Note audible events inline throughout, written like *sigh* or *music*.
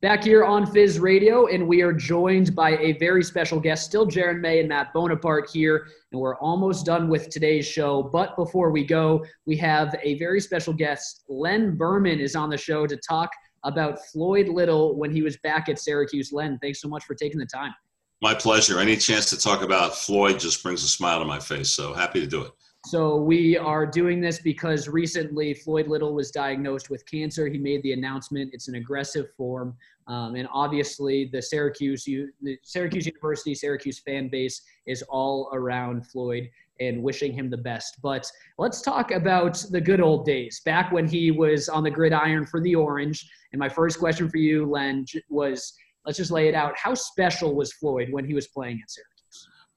Back here on Fizz Radio, and we are joined by a very special guest, still Jaron May and Matt Bonaparte here, and we're almost done with today's show. But before we go, we have a very special guest. Len Berman is on the show to talk about Floyd Little when he was back at Syracuse. Len, thanks so much for taking the time. My pleasure. Any chance to talk about Floyd just brings a smile to my face, so happy to do it. So we are doing this because recently Floyd Little was diagnosed with cancer. He made the announcement. It's an aggressive form, um, and obviously the Syracuse, the Syracuse University, Syracuse fan base is all around Floyd and wishing him the best. But let's talk about the good old days, back when he was on the gridiron for the Orange. And my first question for you, Len, was let's just lay it out. How special was Floyd when he was playing at Syracuse?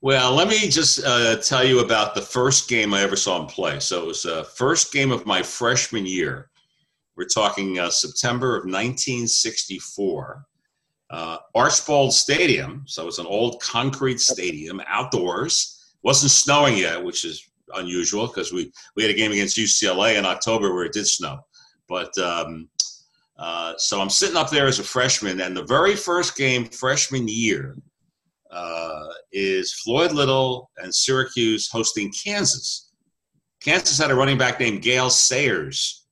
Well, let me just uh, tell you about the first game I ever saw him play. So it was the first game of my freshman year. We're talking uh, September of 1964. Uh, Archbold Stadium, so it's an old concrete stadium outdoors. wasn't snowing yet, which is unusual because we, we had a game against UCLA in October where it did snow. But um, uh, so I'm sitting up there as a freshman, and the very first game freshman year – uh, is Floyd Little and Syracuse hosting Kansas. Kansas had a running back named Gale Sayers.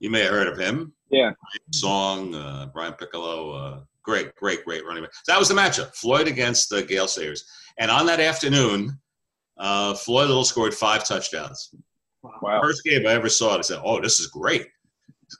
You may have heard of him. Yeah. Song, uh, Brian Piccolo, uh, great, great, great running back. That was the matchup: Floyd against uh, Gale Sayers. And on that afternoon, uh, Floyd Little scored five touchdowns. Wow. First game I ever saw it, I said, "Oh, this is great."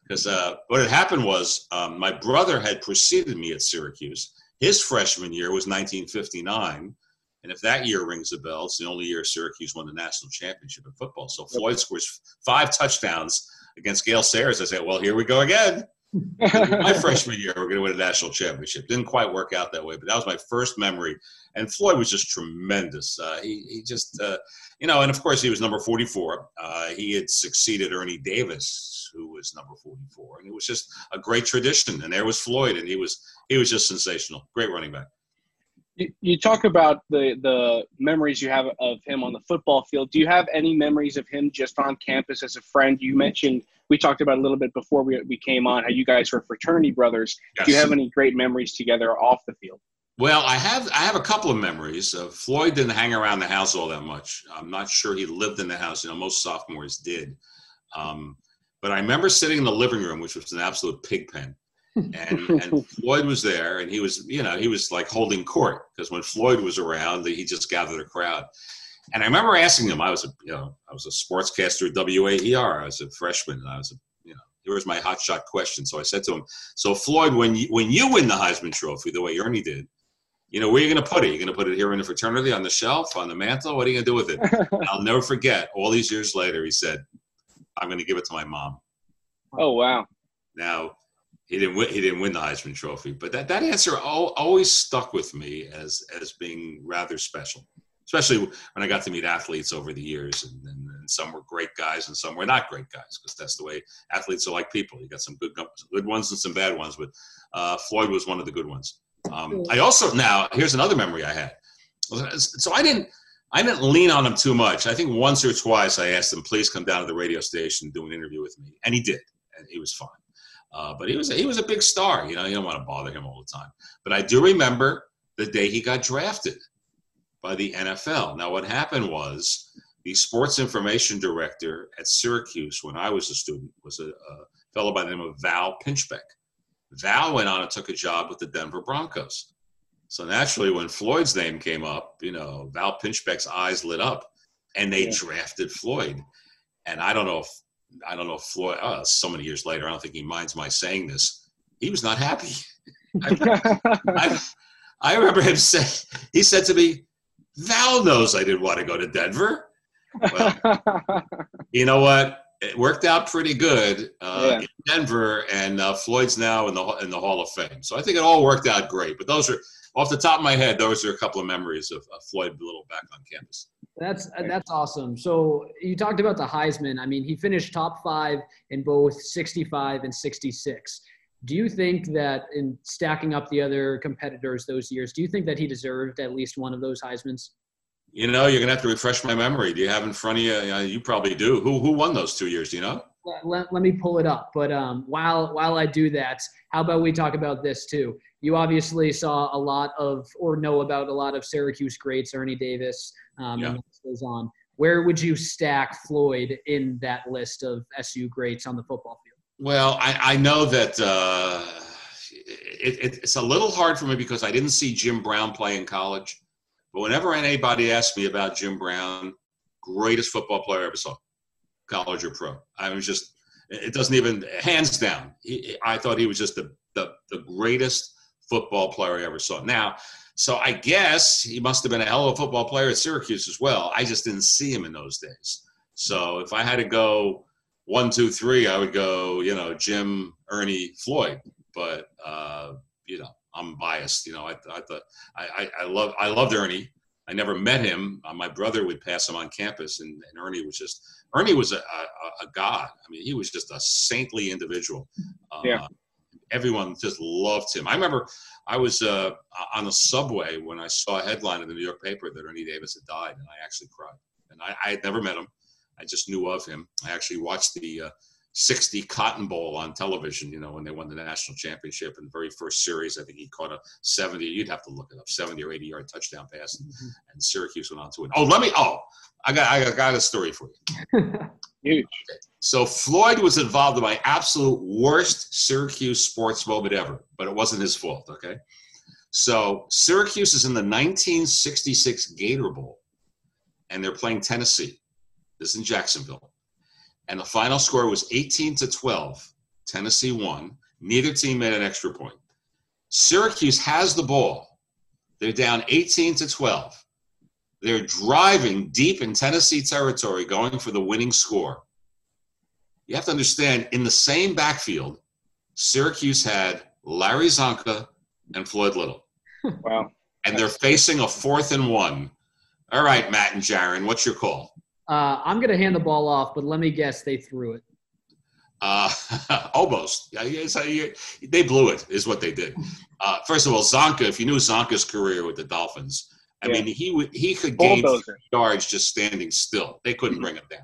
Because uh, what had happened was um, my brother had preceded me at Syracuse, his freshman year was 1959. And if that year rings a bell, it's the only year Syracuse won the national championship in football. So Floyd scores five touchdowns against Gale Sayers. I said, well, here we go again. *laughs* my freshman year, we're going to win a national championship. Didn't quite work out that way, but that was my first memory. And Floyd was just tremendous. Uh, he, he just, uh, you know, and of course he was number 44. Uh, he had succeeded Ernie Davis, who was number 44, and it was just a great tradition. And there was Floyd, and he was he was just sensational. Great running back. You, you talk about the the memories you have of him on the football field. Do you have any memories of him just on campus as a friend? You mentioned we talked about a little bit before we, we came on how you guys were fraternity brothers. Yes. Do you have any great memories together off the field? Well, I have I have a couple of memories. Uh, Floyd didn't hang around the house all that much. I'm not sure he lived in the house. You know, most sophomores did. Um, but I remember sitting in the living room, which was an absolute pig pen, and, *laughs* and Floyd was there, and he was, you know, he was like holding court because when Floyd was around, he just gathered a crowd. And I remember asking him, I was a, you know, I was a sportscaster at WAER. I was a freshman, and I was, a, you know, here was my hotshot question. So I said to him, "So Floyd, when you when you win the Heisman Trophy, the way Ernie did, you know, where are you going to put it? You're going to put it here in the fraternity, on the shelf, on the mantle. What are you going to do with it?" *laughs* I'll never forget. All these years later, he said, "I'm going to give it to my mom." Oh wow! Now he didn't win, he didn't win the Heisman Trophy, but that, that answer always stuck with me as as being rather special. Especially when I got to meet athletes over the years, and, and, and some were great guys and some were not great guys, because that's the way athletes are like people. You got some good good ones and some bad ones, but uh, Floyd was one of the good ones. Um, I also now here's another memory I had. So I didn't I didn't lean on him too much. I think once or twice I asked him, please come down to the radio station and do an interview with me, and he did, and he was fine. Uh, but he was he was a big star. You know, you don't want to bother him all the time. But I do remember the day he got drafted by the NFL. Now, what happened was the sports information director at Syracuse when I was a student was a, a fellow by the name of Val Pinchbeck. Val went on and took a job with the Denver Broncos. So naturally, when Floyd's name came up, you know, Val Pinchbeck's eyes lit up, and they yeah. drafted Floyd. And I don't know if I don't know if Floyd, uh, so many years later, I don't think he minds my saying this. He was not happy. *laughs* I, I, I, remember him say, he said to me, Val knows I didn't want to go to Denver. Well, *laughs* you know what? It worked out pretty good uh, yeah. in Denver, and uh, Floyd's now in the in the Hall of Fame. So I think it all worked out great. But those are off the top of my head, those are a couple of memories of, of Floyd Little back on campus. That's uh, that's awesome. So you talked about the Heisman. I mean, he finished top five in both 65 and 66. Do you think that in stacking up the other competitors those years, do you think that he deserved at least one of those Heisman's? You know, you're gonna have to refresh my memory. Do you have in front of you? You, know, you probably do. Who who won those two years? Do you know? Let, let me pull it up. But um, while while I do that, how about we talk about this too? You obviously saw a lot of or know about a lot of Syracuse greats, Ernie Davis, um, Yeah. and goes on. Where would you stack Floyd in that list of SU greats on the football field? Well, I, I know that uh, it, it, it's a little hard for me because I didn't see Jim Brown play in college. But whenever anybody asks me about Jim Brown, greatest football player I ever saw, college or pro. I was just, it doesn't even, hands down. He, I thought he was just the, the, the greatest football player I ever saw. Now, so I guess he must have been a hell of a football player at Syracuse as well. I just didn't see him in those days. So if I had to go one, two, three, I would go, you know, Jim, Ernie, Floyd. But uh, you know, I'm biased. You know, I, I thought I, I, I love I loved Ernie. I never met him. Uh, my brother would pass him on campus, and, and Ernie was just Ernie was a, a, a god. I mean, he was just a saintly individual. Uh, Yeah. Everyone just loved him. I remember I was uh, on the subway when I saw a headline in the New York paper that Ernie Davis had died, and I actually cried. And I, I had never met him. I just knew of him. I actually watched the uh, 60 Cotton Bowl on television, you know, when they won the national championship in the very first series. I think he caught a 70, you'd have to look it up, 70 or 80 yard touchdown pass, and, mm-hmm. and Syracuse went on to win. Oh, let me, oh, I got, I got a story for you. *laughs* Huge. So Floyd was involved in my absolute worst Syracuse sports moment ever, but it wasn't his fault, okay? So Syracuse is in the 1966 Gator Bowl, and they're playing Tennessee. This is in Jacksonville. And the final score was 18 to 12. Tennessee won. Neither team made an extra point. Syracuse has the ball. They're down 18 to 12. They're driving deep in Tennessee territory, going for the winning score. You have to understand, in the same backfield, Syracuse had Larry Csonka and Floyd Little, Wow. and they're facing a fourth and one. All right, Matt and Jaron, what's your call? Uh, I'm going to hand the ball off, but let me guess they threw it. Uh, *laughs* almost. Yeah, yeah, so you- they blew it, is what they did. Uh, first of all, Csonka, if you knew Csonka's career with the Dolphins, I Yeah. mean, he would he could gain yards just standing still. They couldn't bring him down.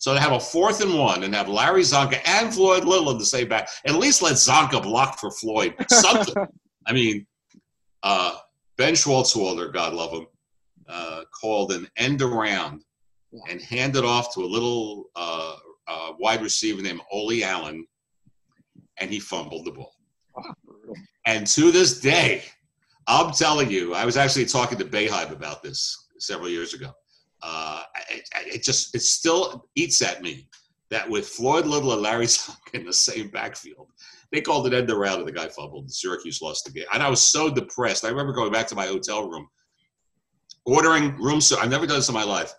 So to have a fourth and one and have Larry Csonka and Floyd Little in the same back, at least let Csonka block for Floyd. Something. *laughs* I mean, uh, Ben Schwartzwalder, God love him, uh, called an end around and handed off to a little uh, uh, wide receiver named Ole Allen, and he fumbled the ball. And to this day, I'm telling you, I was actually talking to Boeheim about this several years ago. Uh, it, it just it still eats at me that with Floyd Little and Larry *laughs* Zonk in the same backfield, they called it end around and the guy fumbled. And Syracuse lost the game, and I was so depressed. I remember going back to my hotel room, ordering room service. I've never done this in my life.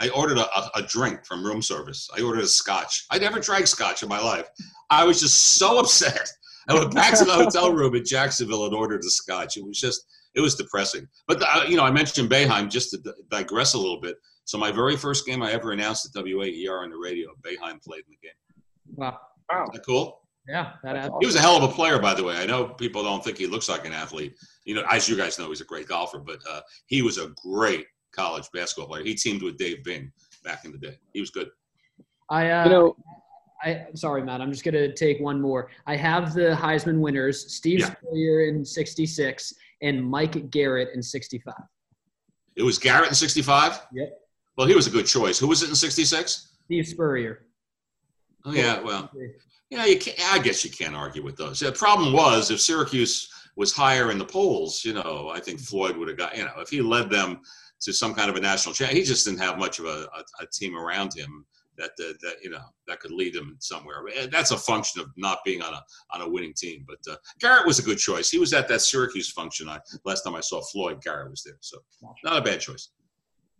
I ordered a, a, a drink from room service. I ordered a scotch. I never drank scotch in my life. I was just so *laughs* upset. I went back to the hotel room in Jacksonville and ordered a scotch. It was just, it was depressing. But, uh, you know, I mentioned Boeheim just to digress a little bit. So my very first game I ever announced at WAER on the radio, Boeheim played in the game. Wow. Wow. Is that cool? Yeah, that That's happened. He was a hell of a player, by the way. I know people don't think he looks like an athlete. You know, as you guys know, he's a great golfer, but uh, he was a great college basketball player. He teamed with Dave Bing back in the day. He was good. I, uh, You know, I sorry, Matt. I'm just gonna take one more. I have the Heisman winners: Steve Yeah. Spurrier in '66 and Mike Garrett in '65. It was Garrett in 65? Yep. Well, he was a good choice. Who was it in 66? Steve Spurrier. Oh, yeah, well, yeah, you can't, I guess you can't argue with those. The problem was if Syracuse was higher in the polls, you know, I think Floyd would have got, you know, if he led them to some kind of a national champ, he just didn't have much of a, a, a team around him that, that, that, you know, that could lead him somewhere. That's a function of not being on a, on a winning team. But uh, Garrett was a good choice. He was at that Syracuse function. I, last time I saw Floyd, Garrett was there. So not a bad choice.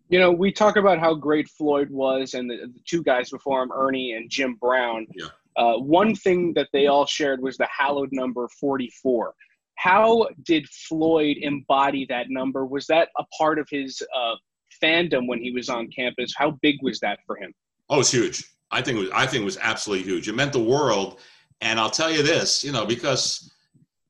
you know, we talk about how great Floyd was and the, the two guys before him, Ernie and Jim Brown. Yeah. Uh, one thing that they all shared was the hallowed number 44. How did Floyd embody that number? Was that a part of his uh, fandom when he was on campus? How big was that for him? Oh, it's huge. I think it was. I think it was absolutely huge. It meant the world. And I'll tell you this, you know, because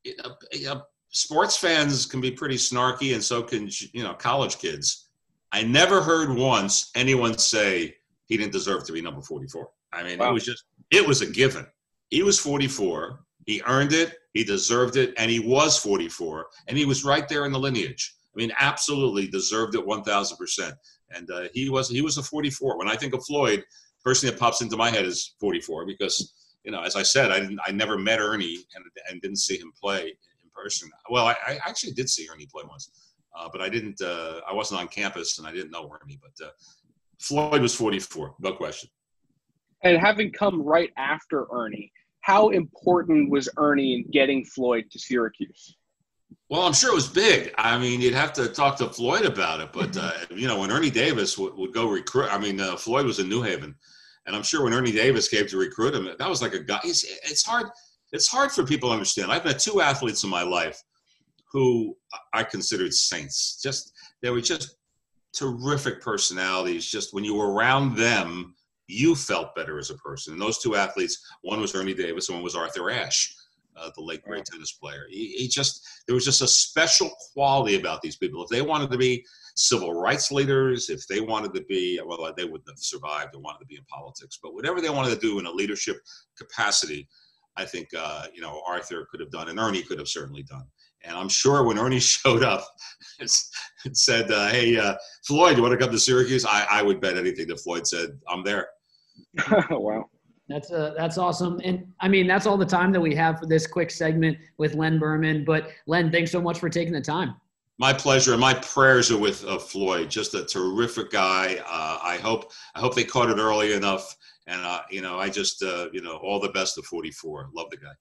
you know, you know, sports fans can be pretty snarky, and so can you know college kids. I never heard once anyone say he didn't deserve to be number forty-four. I mean, Wow. it was just it was a given. He was 44. He earned it. He deserved it, and he was 44, and he was right there in the lineage. I mean, absolutely deserved it 1,000 percent. And uh, he was he was a 44. When I think of Floyd, first thing that pops into my head is 44 because you know, as I said, I didn't I never met Ernie and, and didn't see him play in person. Well, I, I actually did see Ernie play once, uh, but I didn't. Uh, I wasn't on campus and I didn't know Ernie. But uh, Floyd was 44, no question. And having come right after Ernie, how important was Ernie in getting Floyd to Syracuse? Well, I'm sure it was big. I mean, you'd have to talk to Floyd about it. But, uh, you know, when Ernie Davis would, would go recruit, I mean, uh, Floyd was in New Haven. And I'm sure when Ernie Davis came to recruit him, that was like a guy. It's, it's hard. It's hard for people to understand. I've met two athletes in my life who I considered saints. Just they were just terrific personalities. Just when you were around them, you felt better as a person. And those two athletes, one was Ernie Davis and one was Arthur Ashe, uh, the late great tennis player. He, he, just there was just a special quality about these people. If they wanted to be civil rights leaders, if they wanted to be well, they wouldn't have survived and wanted to be in politics. But whatever they wanted to do in a leadership capacity, I think uh, you know Arthur could have done, and Ernie could have certainly done. And I'm sure when Ernie *laughs* showed up and said, uh, "Hey, uh, Floyd, you want to come to Syracuse?" I, I would bet anything that Floyd said, "I'm there." *laughs* wow. That's uh, that's awesome, and I mean that's all the time that we have for this quick segment with Len Berman. But Len, thanks so much for taking the time. My pleasure, and my prayers are with uh, Floyd. Just a terrific guy. Uh, I hope I hope they caught it early enough, and uh, you know I just uh, you know all the best to 44. Love the guy.